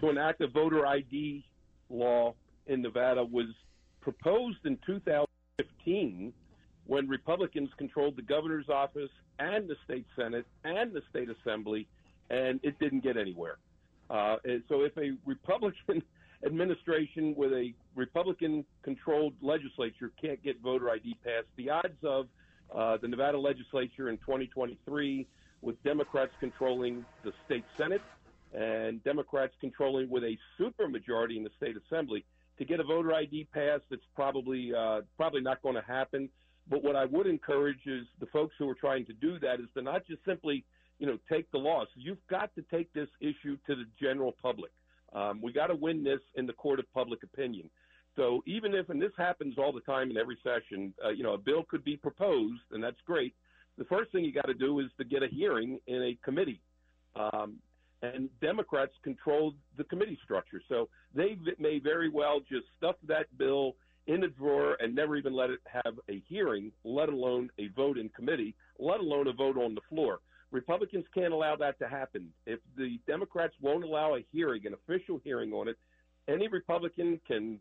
to enact a voter ID law in Nevada was proposed in 2015 when Republicans controlled the governor's office and the state senate and the state assembly, and it didn't get anywhere. Uh, so, if a Republican administration with a Republican controlled legislature can't get voter ID passed, the odds of uh, the Nevada legislature in 2023 with Democrats controlling the state Senate and Democrats controlling with a supermajority in the state assembly to get a voter ID passed. It's probably uh, probably not going to happen. But what I would encourage is the folks who are trying to do that is to not just simply you know take the loss. You've got to take this issue to the general public. Um, we got to win this in the court of public opinion. So even if, and this happens all the time in every session, uh, you know, a bill could be proposed, and that's great. The first thing you got to do is to get a hearing in a committee. Um, and Democrats control the committee structure. So they may very well just stuff that bill in a drawer and never even let it have a hearing, let alone a vote in committee, let alone a vote on the floor. Republicans can't allow that to happen. If the Democrats won't allow a hearing, an official hearing on it, any Republican can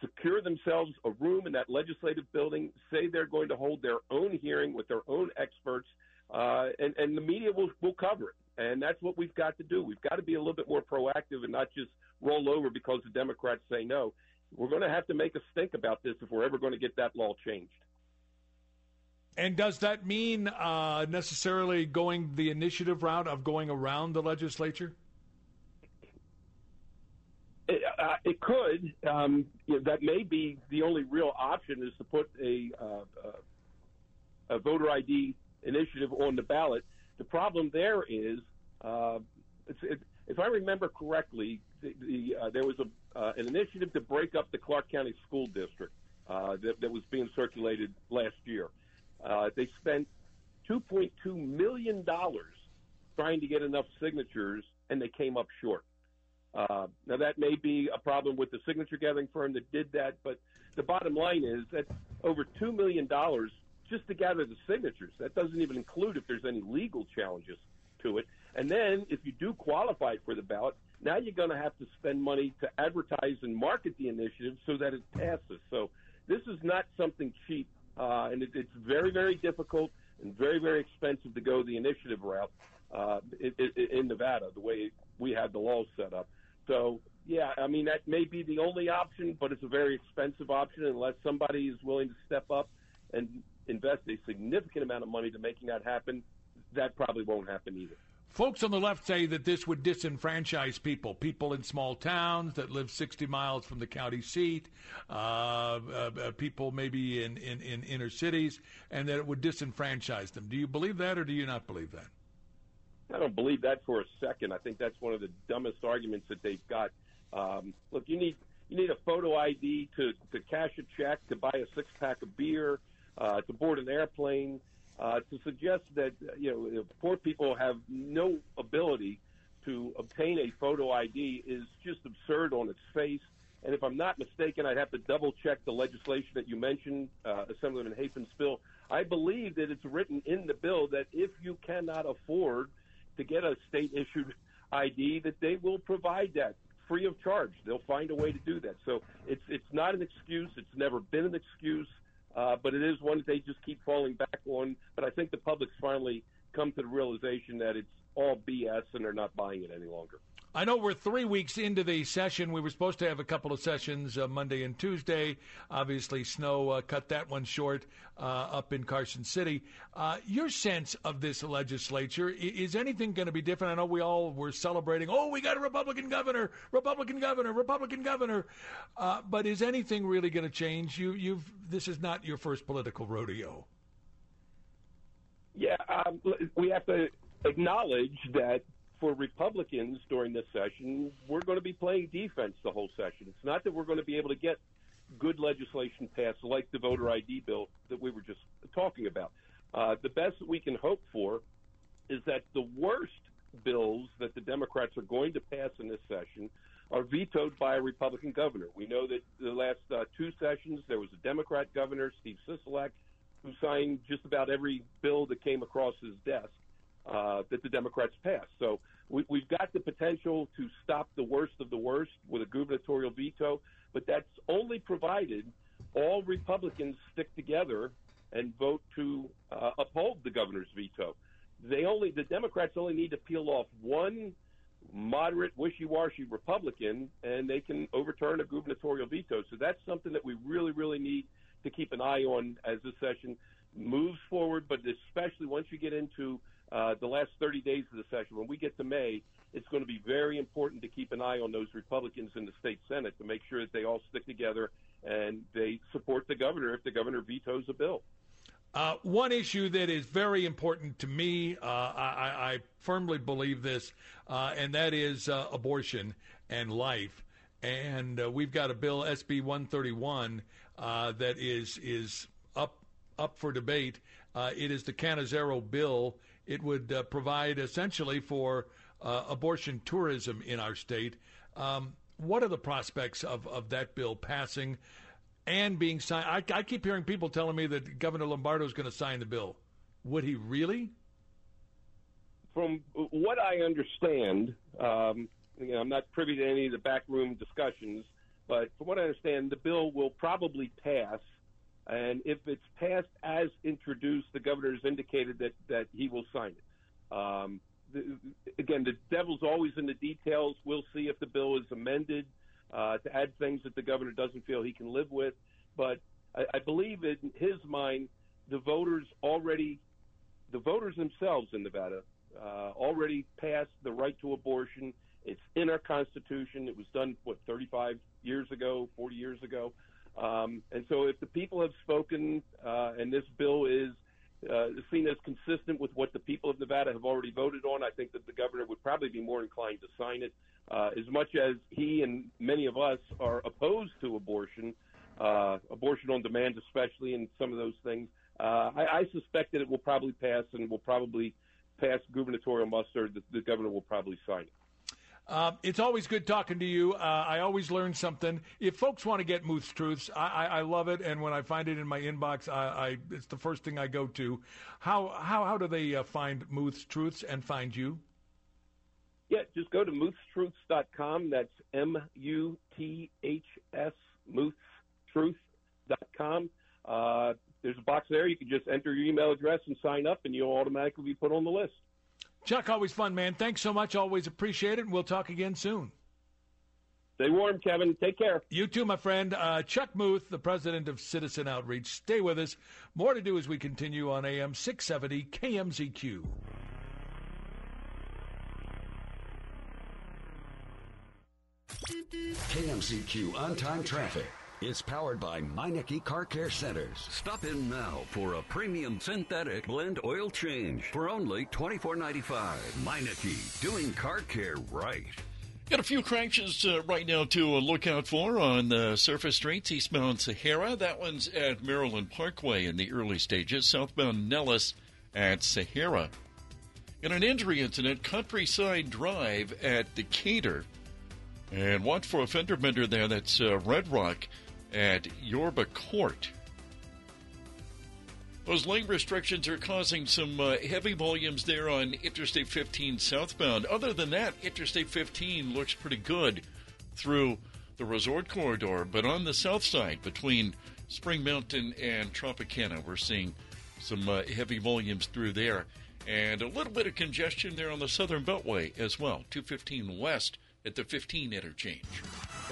secure themselves a room in that legislative building, say they're going to hold their own hearing with their own experts, uh, and, and the media will, will cover it. And that's what we've got to do. We've got to be a little bit more proactive and not just roll over because the Democrats say no. We're going to have to make us think about this if we're ever going to get that law changed. And does that mean uh, necessarily going the initiative route of going around the legislature? It, uh, it could. Um, you know, that may be the only real option is to put a, uh, uh a voter ID initiative on the ballot. The problem there is, uh, it, if I remember correctly, the, the, uh, there was a, uh, an initiative to break up the Clark County School District uh, that, that was being circulated last year. Uh, they spent $2.2 million trying to get enough signatures, and they came up short. Uh, now, that may be a problem with the signature gathering firm that did that, but the bottom line is that's over $2 million just to gather the signatures. That doesn't even include if there's any legal challenges to it. And then if you do qualify for the ballot, now you're going to have to spend money to advertise and market the initiative so that it passes. So this is not something cheap, uh, and it, it's very, very difficult and very, very expensive to go the initiative route uh, in, in Nevada, the way we had the laws set up. So, yeah, I mean, that may be the only option, but it's a very expensive option unless somebody is willing to step up and invest a significant amount of money to making that happen. That probably won't happen either. Folks on the left say that this would disenfranchise people, people in small towns that live 60 miles from the county seat, uh, uh, uh, people maybe in, in, in inner cities, and that it would disenfranchise them. Do you believe that or do you not believe that? I don't believe that for a second. I think that's one of the dumbest arguments that they've got. Um, look, you need you need a photo ID to to cash a check, to buy a six pack of beer, uh, to board an airplane uh, to suggest that you know poor people have no ability to obtain a photo ID is just absurd on its face. And if I'm not mistaken, I'd have to double check the legislation that you mentioned, uh, Assemblyman Hafen's bill. I believe that it's written in the bill that if you cannot afford to get a state issued ID, that they will provide that free of charge. They'll find a way to do that. So it's it's not an excuse. It's never been an excuse. Uh, but it is one that they just keep falling back on. But I think the public's finally come to the realization that it's all BS and they're not buying it any longer. I know we're three weeks into the session. We were supposed to have a couple of sessions uh, Monday and Tuesday. Obviously, snow uh, cut that one short uh, up in Carson City. Uh, your sense of this legislature is anything going to be different? I know we all were celebrating. Oh, we got a Republican governor, Republican governor, Republican governor. Uh, but is anything really going to change? You, you've this is not your first political rodeo. Yeah, um, we have to acknowledge that for Republicans during this session, we're going to be playing defense the whole session. It's not that we're going to be able to get good legislation passed like the voter ID bill that we were just talking about. Uh, the best that we can hope for is that the worst bills that the Democrats are going to pass in this session are vetoed by a Republican governor. We know that the last uh, two sessions there was a Democrat governor, Steve Sisolak, who signed just about every bill that came across his desk. Uh, that the Democrats passed. So we, we've got the potential to stop the worst of the worst with a gubernatorial veto, but that's only provided all Republicans stick together and vote to uh, uphold the governor's veto. They only the Democrats only need to peel off one moderate, wishy-washy Republican, and they can overturn a gubernatorial veto. So that's something that we really, really need to keep an eye on as this session moves forward. But especially once you get into uh, the last 30 days of the session, when we get to May, it's going to be very important to keep an eye on those Republicans in the state Senate to make sure that they all stick together and they support the governor if the governor vetoes a bill. Uh, one issue that is very important to me, uh, I, I, firmly believe this, uh, and that is uh, abortion and life. And uh, we've got a bill, SB 131, uh, that is is up up for debate. it is the Cannizzaro bill. It would provide essentially for abortion tourism in our state. Um, what are the prospects of, of that bill passing? and being signed. I, I keep hearing people telling me that Governor Lombardo is going to sign the bill. Would he really? From what I understand, um, you know, I'm not privy to any of the backroom discussions, but from what I understand, the bill will probably pass. And if it's passed as introduced, the governor has indicated that, that he will sign it. Um, the, again, the devil's always in the details. We'll see if the bill is amended uh, to add things that the governor doesn't feel he can live with. But I, I believe in his mind, the voters already, the voters themselves in Nevada, uh, already passed the right to abortion. It's in our Constitution. It was done, what, 35 years ago, 40 years ago. Um, and so if the people have spoken uh, and this bill is uh, seen as consistent with what the people of Nevada have already voted on, I think that the governor would probably be more inclined to sign it. Uh, as much as he and many of us are opposed to abortion, uh, abortion on demand, especially, and some of those things, uh, I, I suspect that it will probably pass and will probably pass gubernatorial muster. The, the governor will probably sign it. Uh, it's always good talking to you. Uh, I always learn something. If folks want to get Muth's Truths, I, I, I, love it, and when I find it in my inbox, I, it's the first thing I go to. How how how do they uh, find Muth's Truths and find you? Yeah, just go to muthstruths.com. That's M U T H S, muthstruth.com. Uh, there's a box there. You can just enter your email address and sign up, and you'll automatically be put on the list. Chuck, always fun, man. Thanks so much. Always appreciate it, and we'll talk again soon. Stay warm, Kevin. Take care. You too, my friend. Uh, Chuck Muth, the president of Citizen Outreach. Stay with us. More to do as we continue on AM 670 KMZQ. KMZQ on time traffic is powered by Meineke Car Care Centers. Stop in now for a premium synthetic blend oil change for only $24.95. Meineke, doing car care right. Got a few crashes uh, right now to uh, look out for on the surface streets eastbound Sahara. That one's at Maryland Parkway in the early stages. Southbound Nellis at Sahara. In an injury incident, Countryside Drive at Decatur. And watch for a fender bender there. That's uh, Red Rock at Yorba Court. Those lane restrictions are causing some uh, heavy volumes there on Interstate 15 southbound. Other than that, Interstate 15 looks pretty good through the resort corridor. But on the south side, between Spring Mountain and Tropicana, we're seeing some uh, heavy volumes through there. And a little bit of congestion there on the southern beltway as well. 215 west at the 15 interchange.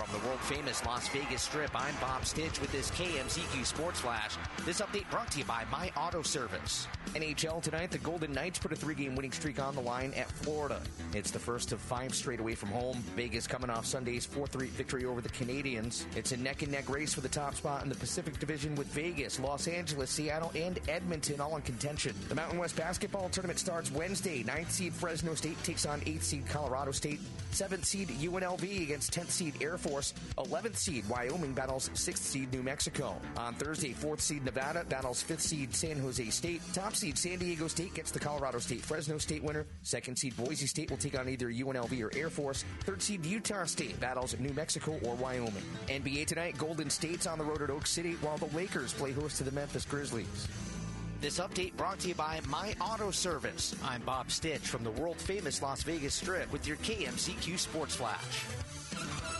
From the world famous Las Vegas Strip, I'm Bob Stitch with this KMZQ Sports Flash. This update brought to you by My Auto Service. NHL tonight, the Golden Knights put a three game winning streak on the line at Florida. It's the first of five straight away from home. Vegas coming off Sunday's 4 3 victory over the Canadiens. It's a neck and neck race for the top spot in the Pacific Division with Vegas, Los Angeles, Seattle, and Edmonton all in contention. The Mountain West basketball tournament starts Wednesday. Ninth seed Fresno State takes on 8th seed Colorado State. 7th seed UNLV against 10th seed Air Force. Force. 11th seed Wyoming battles 6th seed New Mexico. On Thursday, 4th seed Nevada battles 5th seed San Jose State. Top seed San Diego State gets the Colorado State Fresno State winner. Second seed Boise State will take on either UNLV or Air Force. Third seed Utah State battles New Mexico or Wyoming. NBA tonight, Golden State's on the road at Oak City while the Lakers play host to the Memphis Grizzlies. This update brought to you by My Auto Service. I'm Bob Stitch from the world famous Las Vegas Strip with your KMZQ Sports Flash.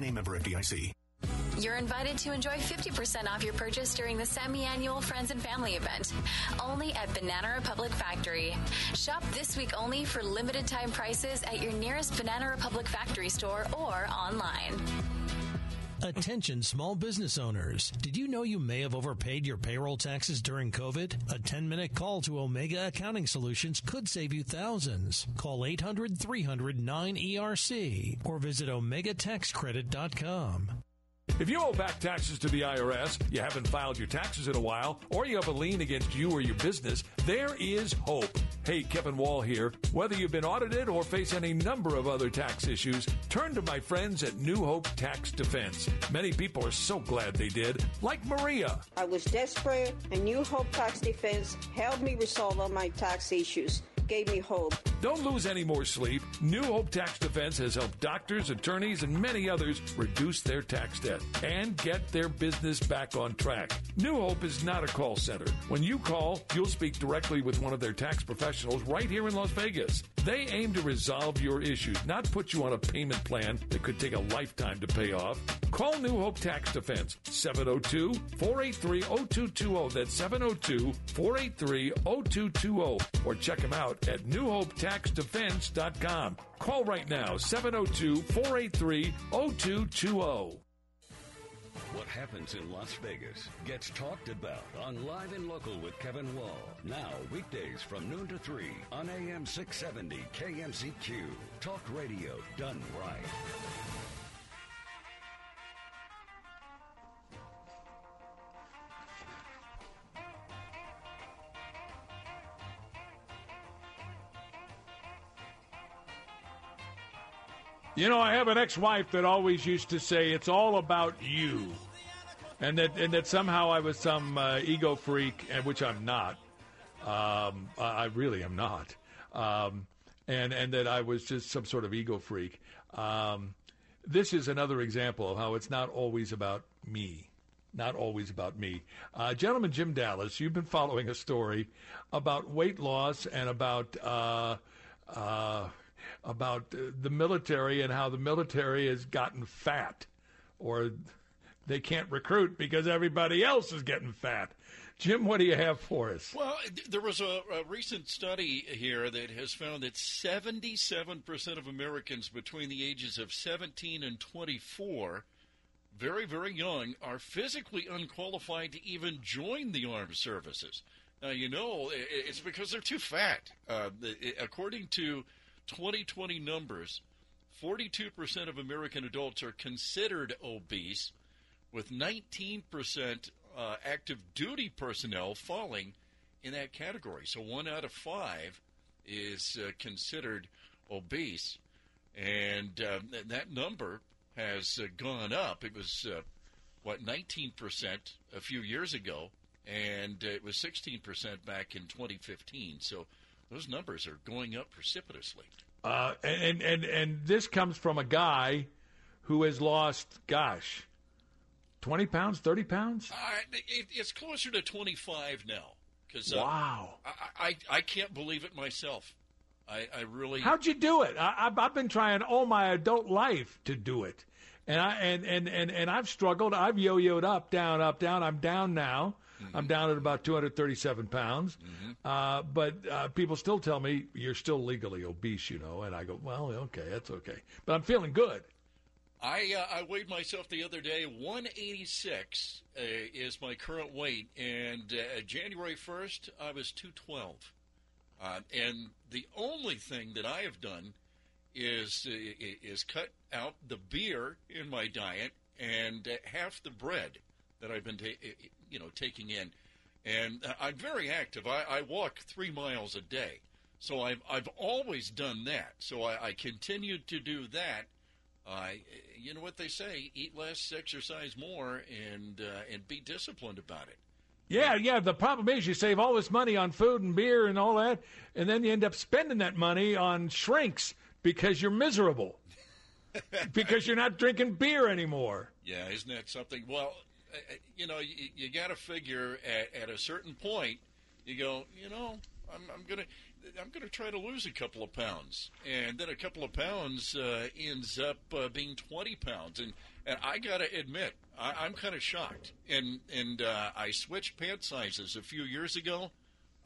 and a member. You're invited to enjoy 50% off your purchase during the semi-annual Friends and Family event, only at Banana Republic Factory. Shop this week only for limited time prices at your nearest Banana Republic Factory store or online. Attention small business owners. Did you know you may have overpaid your payroll taxes during COVID? A 10 minute call to Omega Accounting Solutions could save you thousands. Call 800 300 9ERC or visit OmegaTaxCredit.com. If you owe back taxes to the IRS, you haven't filed your taxes in a while, or you have a lien against you or your business, there is hope. Hey, Kevin Wall here. Whether you've been audited or face any number of other tax issues, turn to my friends at New Hope Tax Defense. Many people are so glad they did, like Maria. I was desperate, and New Hope Tax Defense helped me resolve all my tax issues, gave me hope. Don't lose any more sleep. New Hope Tax Defense has helped doctors, attorneys, and many others reduce their tax debt and get their business back on track. New Hope is not a call center. When you call, you'll speak directly with one of their tax professionals right here in Las Vegas. They aim to resolve your issues, not put you on a payment plan that could take a lifetime to pay off. Call New Hope Tax Defense 702 483 0220. That's 702 483 0220. Or check them out at newhopetaxdefense.com. Call right now 702 483 0220. What happens in Las Vegas gets talked about on Live and Local with Kevin Wall. Now, weekdays from noon to 3 on AM 670 KMZQ. Talk radio done right. You know, I have an ex-wife that always used to say it's all about you, and that and that somehow I was some uh, ego freak, and which I'm not. Um, I really am not, um, and and that I was just some sort of ego freak. Um, this is another example of how it's not always about me. Not always about me. Uh, Jim Dallas, you've been following a story about weight loss and about uh, uh, about uh, the military and how the military has gotten fat, or they can't recruit because everybody else is getting fat. Jim, what do you have for us? Well, there was a, a recent study here that has found that 77% of Americans between the ages of 17 and 24, very, very young, are physically unqualified to even join the armed services. Now, you know, it's because they're too fat. Uh, according to 2020 numbers, 42% of American adults are considered obese, with 19% uh, active duty personnel falling in that category. So one out of five is uh, considered obese, and uh, that number has uh, gone up. It was uh, what 19% a few years ago, and uh, it was 16% back in 2015. So those numbers are going up precipitously. Uh, and and and this comes from a guy who has lost, gosh, twenty pounds, thirty pounds. Uh, it, it's closer to 25 now. Because uh, Wow. I, I I can't believe it myself. I, I really How'd you do it? I, I've, I've been trying all my adult life to do it, and I and and and, and I've struggled. I've yo-yoed up, down, up, down. I'm down now. I'm down at about 237 pounds. Uh, but uh, people still tell me you're still legally obese, you know, and I go, well, okay, that's okay. But I'm feeling good. I uh, I weighed myself the other day. 186 uh, is my current weight, and uh, January 1st I was 212. Uh, and the only thing that I have done is uh, is cut out the beer in my diet and uh, half the bread that I've been ta- you know taking in. and uh, I'm very active. I, I walk three miles a day, so I've I've always done that. So I, I continue to do that. I, you know what they say: eat less, exercise more, and uh, and be disciplined about it. Yeah, yeah. The problem is you save all this money on food and beer and all that, and then you end up spending that money on shrinks because you're miserable. because you're not drinking beer anymore. Yeah, isn't that something? Well, you know, you, you got to figure at, at a certain point, you go, you know, I'm, I'm gonna. I'm going to try to lose a couple of pounds, and then a couple of pounds uh, ends up uh, being 20 pounds, and and I got to admit, I, am kind of shocked. And and uh, I switched pant sizes a few years ago.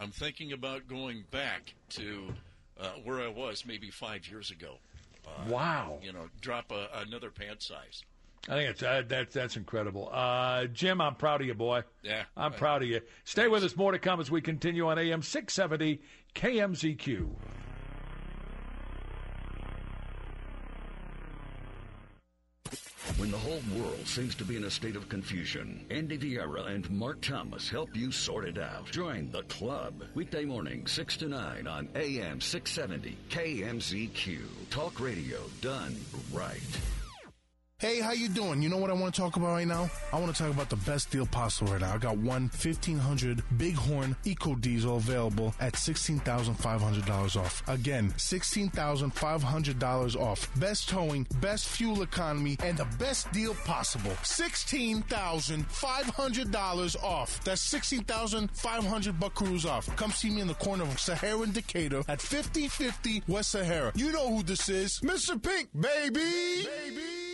I'm thinking about going back to uh, where I was maybe five years ago. Uh, wow! You know, drop a, another pant size. I think it's uh, that's that's incredible, uh, Jim. I'm proud of you, boy. Yeah, I'm proud of you. Stay thanks. with us. More to come as we continue on AM 670 KMZQ. When the whole world seems to be in a state of confusion, Andy Vieira and Mark Thomas help you sort it out. Join the club. Weekday morning, 6 to 9 on AM 670 KMZQ. Talk radio done right. Hey, how you doing? You know what I want to talk about right now? I want to talk about the best deal possible right now. I got one 1500 Bighorn Eco Diesel available at $16,500 off. Again, $16,500 off. Best towing, best fuel economy, and the best deal possible. $16,500 off. That's 16500 buckaroos off. Come see me in the corner of Sahara and Decatur at 5050 West Sahara. You know who this is. Mr. Pink, baby! Baby!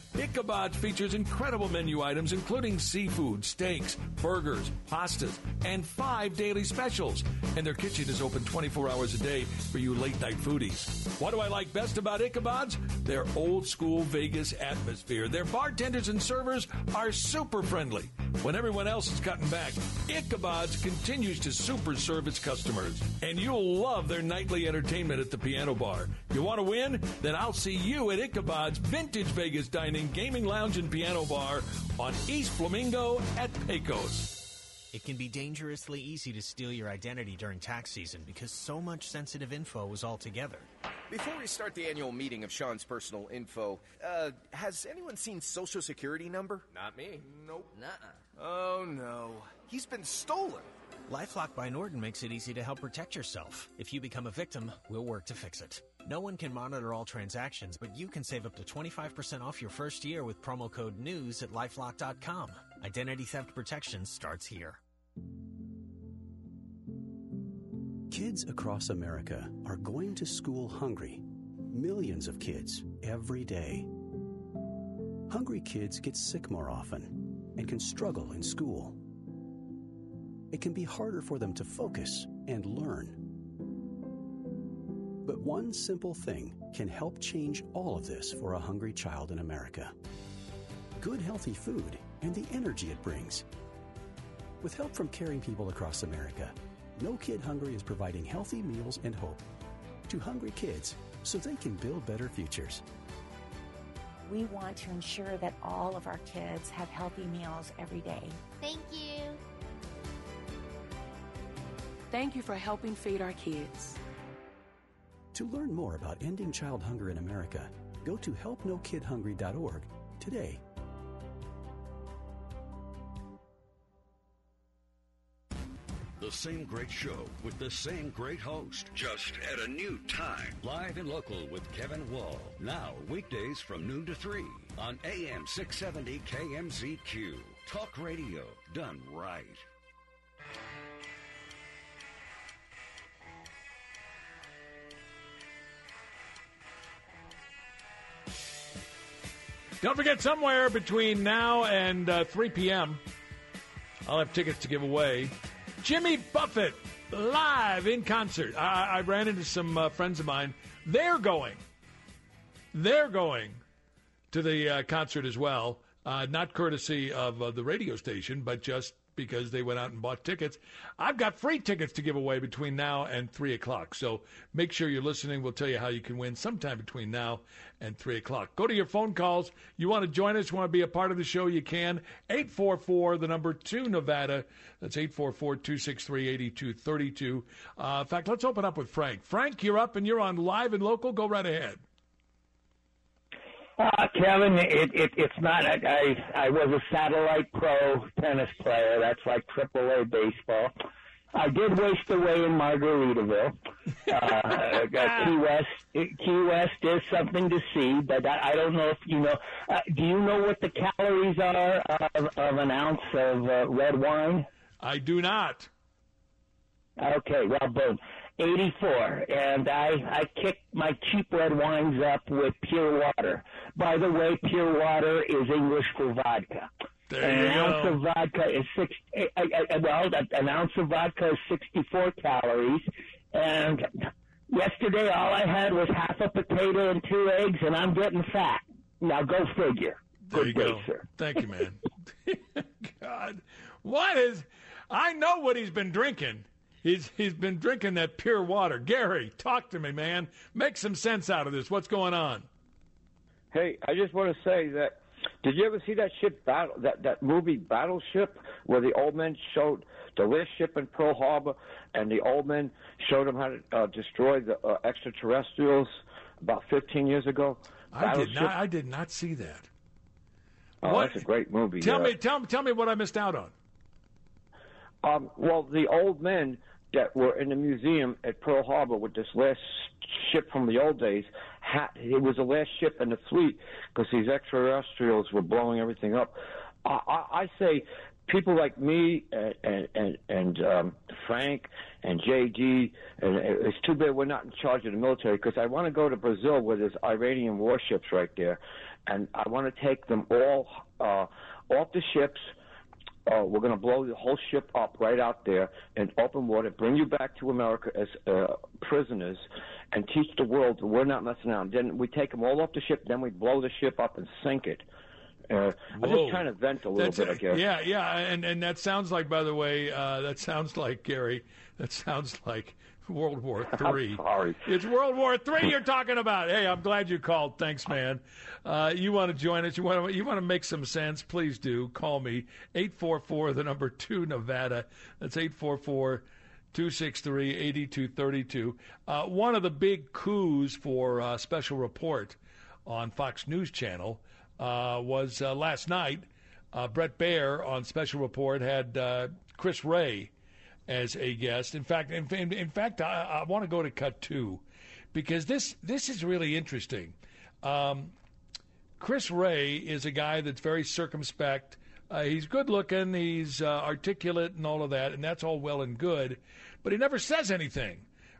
Ichabod features incredible menu items including seafood, steaks, burgers, pastas, and five daily specials. And their kitchen is open 24 hours a day for you late night foodies. What do I like best about Ichabod's? Their old school Vegas atmosphere. Their bartenders and servers are super friendly. When everyone else is cutting back, Ichabod's continues to super serve its customers. And you'll love their nightly entertainment at the piano bar. You want to win? Then I'll see you at Ichabod's Vintage Vegas Dining Gaming Lounge and Piano Bar on East Flamingo at Pecos. It can be dangerously easy to steal your identity during tax season because so much sensitive info is all together. Before we start the annual meeting of Sean's personal info, uh, has anyone seen Social Security number? Not me. Nope. Nuh-uh. Oh no. He's been stolen. Lifelock by Norton makes it easy to help protect yourself. If you become a victim, we'll work to fix it. No one can monitor all transactions, but you can save up to 25% off your first year with promo code NEWS at lifelock.com. Identity theft protection starts here. Kids across America are going to school hungry. Millions of kids every day. Hungry kids get sick more often and can struggle in school. It can be harder for them to focus and learn. But one simple thing can help change all of this for a hungry child in America good, healthy food and the energy it brings. With help from caring people across America, No Kid Hungry is providing healthy meals and hope. to hungry kids so they can build better futures. We want to ensure that all of our kids have healthy meals every day. Thank you. Thank you for helping feed our kids. To learn more about ending child hunger in America, go to helpnokidhungry.org today. The same great show with the same great host, just at a new time. Live and local with Kevin Wall. Now, weekdays from noon to 3 on AM 670 KMZQ. Talk radio done right. Don't forget, somewhere between now and uh, 3 p.m., I'll have tickets to give away. Jimmy Buffett live in concert. I, I ran into some uh, friends of mine. They're going. They're going to the uh, concert as well. Uh, not courtesy of uh, the radio station, but just because they went out and bought tickets. I've got free tickets to give away between now and 3 o'clock. So make sure you're listening. We'll tell you how you can win sometime between now and 3 o'clock. Go to your phone calls. You want to join us, you want to be a part of the show, you can. 844, the number 2 Nevada. That's 844 263 8232. Uh, in fact, let's open up with Frank. Frank, you're up and you're on live and local. Go right ahead. Uh, Kevin, it, it, it's not. I, I I was a satellite pro tennis player. That's like Triple A baseball. I did waste away in Margaritaville. Uh, Key West, Key West is something to see, but I, I don't know if you know. Uh, do you know what the calories are of, of an ounce of uh, red wine? I do not. Okay, well, boom. 84, and I I kick my cheap red wines up with pure water. By the way, pure water is English for vodka. There an you ounce go. of vodka is six. eh, eh, Well, an ounce of vodka is 64 calories, and yesterday all I had was half a potato and two eggs, and I'm getting fat. Now go figure. There Good you day, go. sir. Thank you, man. God, what is? I know what he's been drinking. He's he's been drinking that pure water. Gary, talk to me, man. Make some sense out of this. What's going on? Hey, I just want to say that. Did you ever see that ship battle? That that movie Battleship, where the old men showed the last ship in Pearl Harbor, and the old men showed them how to uh, destroy the uh, extraterrestrials about 15 years ago. I did not. I did not see that. oh, what- that's a great movie. Tell uh, me, tell tell me what I missed out on. Um, well, the old men that were in the museum at Pearl Harbor with this last ship from the old days, it was the last ship in the fleet because these extraterrestrials were blowing everything up. I, I, I say people like me and and and, and um, Frank and JD, and it's too bad we're not in charge of the military because I want to go to Brazil where there's Iranian warships right there, and I want to take them all uh, off the ships uh, we're going to blow the whole ship up right out there in open water, bring you back to America as uh, prisoners, and teach the world that we're not messing around. Then we take them all off the ship, then we blow the ship up and sink it. Uh, I'm just trying to vent a little That's- bit, I guess. Yeah, yeah, and and that sounds like, by the way, uh, that sounds like Gary. That sounds like World War Three. sorry. It's World War Three you're talking about. Hey, I'm glad you called. Thanks, man. Uh, you want to join us? You want to you want to make some sense? Please do. Call me eight four four the number two Nevada. That's eight four four. 263 8232. Uh, one of the big coups for uh, Special Report on Fox News Channel uh, was uh, last night. Uh, Bret Baier on Special Report had uh, Chris Wray as a guest. In fact, in, in, in fact, I, I want to go to cut two because this this is really interesting. Um, Chris Wray is a guy that's very circumspect. Uh, he's good looking, he's uh, articulate, and all of that, and that's all well and good, but he never says anything.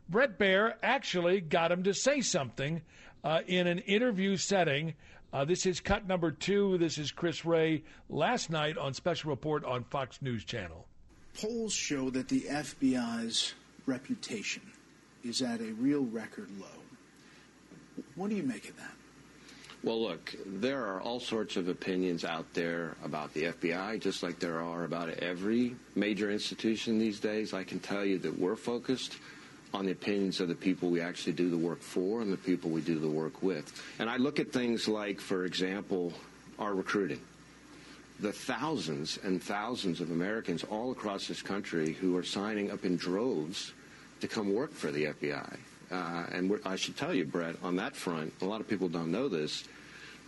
Bret Baier actually got him to say something uh, in an interview setting. Uh, this is cut number two. This is Chris Wray last night on Special Report on Fox News Channel. Polls show that the FBI's reputation is at a real record low. What do you make of that? Well, look, there are all sorts of opinions out there about the FBI, just like there are about every major institution these days. I can tell you that we're focused on the opinions of the people we actually do the work for and the people we do the work with. And I look at things like, for example, our recruiting. The thousands and thousands of Americans all across this country who are signing up in droves to come work for the FBI. Uh, and I should tell you, Bret, on that front, a lot of people don't know this.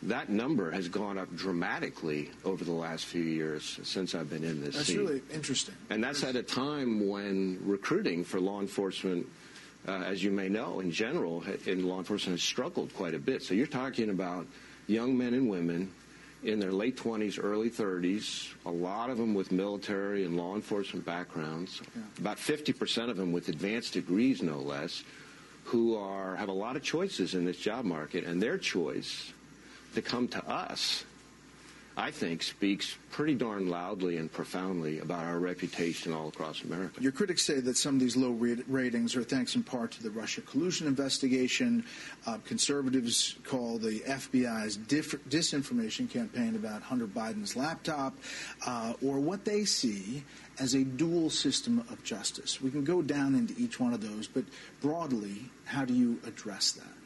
That number has gone up dramatically over the last few years since I've been in this That's really interesting. And that's at a time when recruiting for law enforcement, uh, as you may know, in general, in law enforcement has struggled quite a bit. So you're talking about young men and women in their late 20s, early 30s, a lot of them with military and law enforcement backgrounds, about 50% of them with advanced degrees, no less, who are have a lot of choices in this job market, and their choice to come to us, I think, speaks pretty darn loudly and profoundly about our reputation all across America. Your critics say that some of these low ratings are thanks in part to the Russia collusion investigation. Uh, conservatives call the FBI's diff- disinformation campaign about Hunter Biden's laptop, uh, or what they see as a dual system of justice. We can go down into each one of those, but broadly, how do you address that?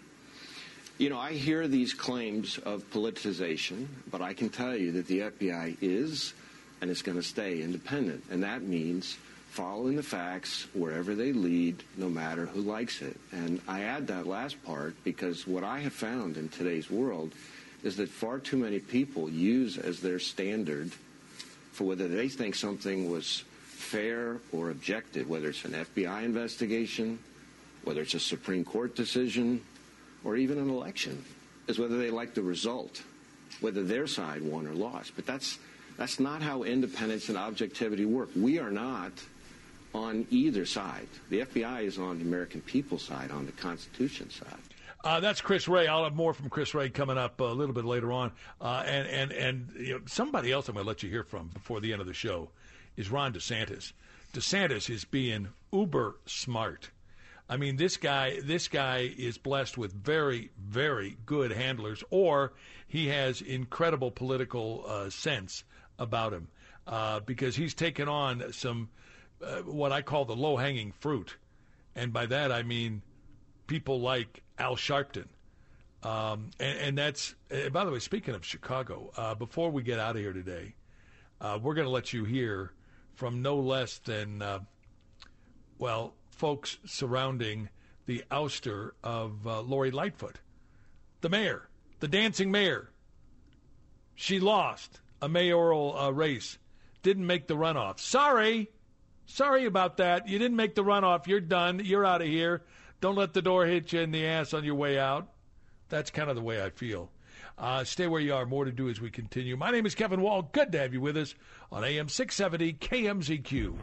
You know, I hear these claims of politicization, but I can tell you that the FBI is and is going to stay independent. And that means following the facts wherever they lead, no matter who likes it. And I add that last part because what I have found in today's world is that far too many people use as their standard for whether they think something was fair or objective, whether it's an FBI investigation, whether it's a Supreme Court decision, or even an election, is whether they like the result, whether their side won or lost. But that's that's not how independence and objectivity work. We are not on either side. The FBI is on the American people's side, on the Constitution side. Uh, that's Chris Wray. I'll have more from Chris Wray coming up a little bit later on. Uh, and and and you know, somebody else I'm going to let you hear from before the end of the show is Ron DeSantis. DeSantis is being uber smart. I mean, this guy this guy is blessed with very very good handlers, or he has incredible political uh, sense about him uh, because he's taken on some uh, what I call the low hanging fruit, and by that I mean people like Al Sharpton. Um, and, and that's, uh, by the way, speaking of Chicago, uh, before we get out of here today, uh, we're going to let you hear from no less than, uh, well, folks surrounding the ouster of uh, Lori Lightfoot, the mayor, the dancing mayor. She lost a mayoral uh, race, didn't make the runoff. Sorry. Sorry about that. You didn't make the runoff. You're done. You're out of here. Don't let the door hit you in the ass on your way out. That's kind of the way I feel. Uh, stay where you are. More to do as we continue. My name is Kevin Wall. Good to have you with us on AM 670 KMZQ.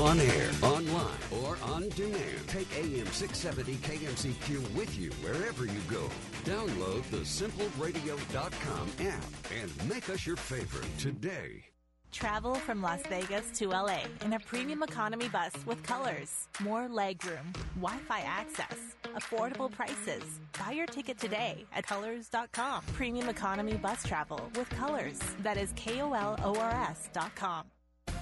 On air, online, or on demand. Take AM 670 KMZQ with you wherever you go. Download the simpleradio.com app and make us your favorite today. Travel from Las Vegas to LA in a premium economy bus with Kolors, more legroom, Wi Fi access, affordable prices. Buy your ticket today at kolors.com. Premium economy bus travel with Kolors. That is K O L O R S.com.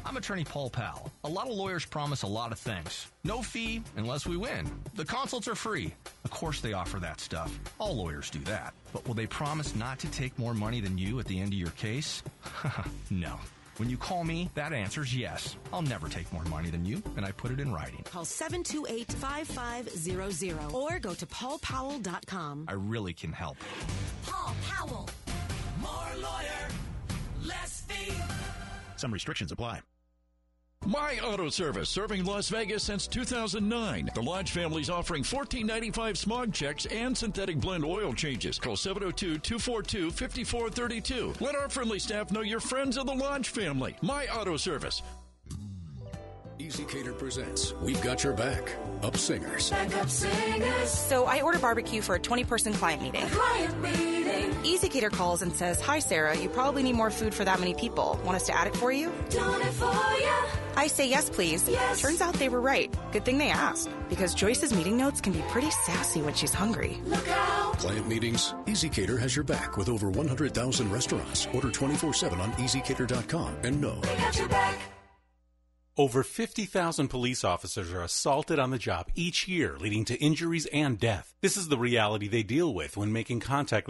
I'm attorney Paul Powell. A lot of lawyers promise a lot of things. No fee unless we win. The consults are free. Of course they offer that stuff. All lawyers do that. But will they promise not to take more money than you at the end of your case? no. When you call me, that answer's yes. I'll never take more money than you, and I put it in writing. Call 728 5500 or go to paulpowell.com. I really can help. Paul Powell. More lawyer, less fee. Some restrictions apply. My Auto Service, serving Las Vegas since 2009. The Lodge family's offering $14.95 smog checks and synthetic blend oil changes. Call 702-242-5432. Let our friendly staff know you're friends of the Lodge family. My Auto Service. ezCater presents We've Got Your Back. Up Singers. Back up singers. So I order barbecue for a 20 person client meeting. Client meeting. Easy Cater calls and says, Hi, Sarah, you probably need more food for that many people. Want us to add it for you? It for you. I say yes, please. Yes. Turns out they were right. Good thing they asked, because Joyce's meeting notes can be pretty sassy when she's hungry. Look out. Client meetings, ezCater has your back with over 100,000 restaurants. Order 24 7 on ezCater.com and know. They got your back. Over 50,000 police officers are assaulted on the job each year, leading to injuries and death. This is the reality they deal with when making contact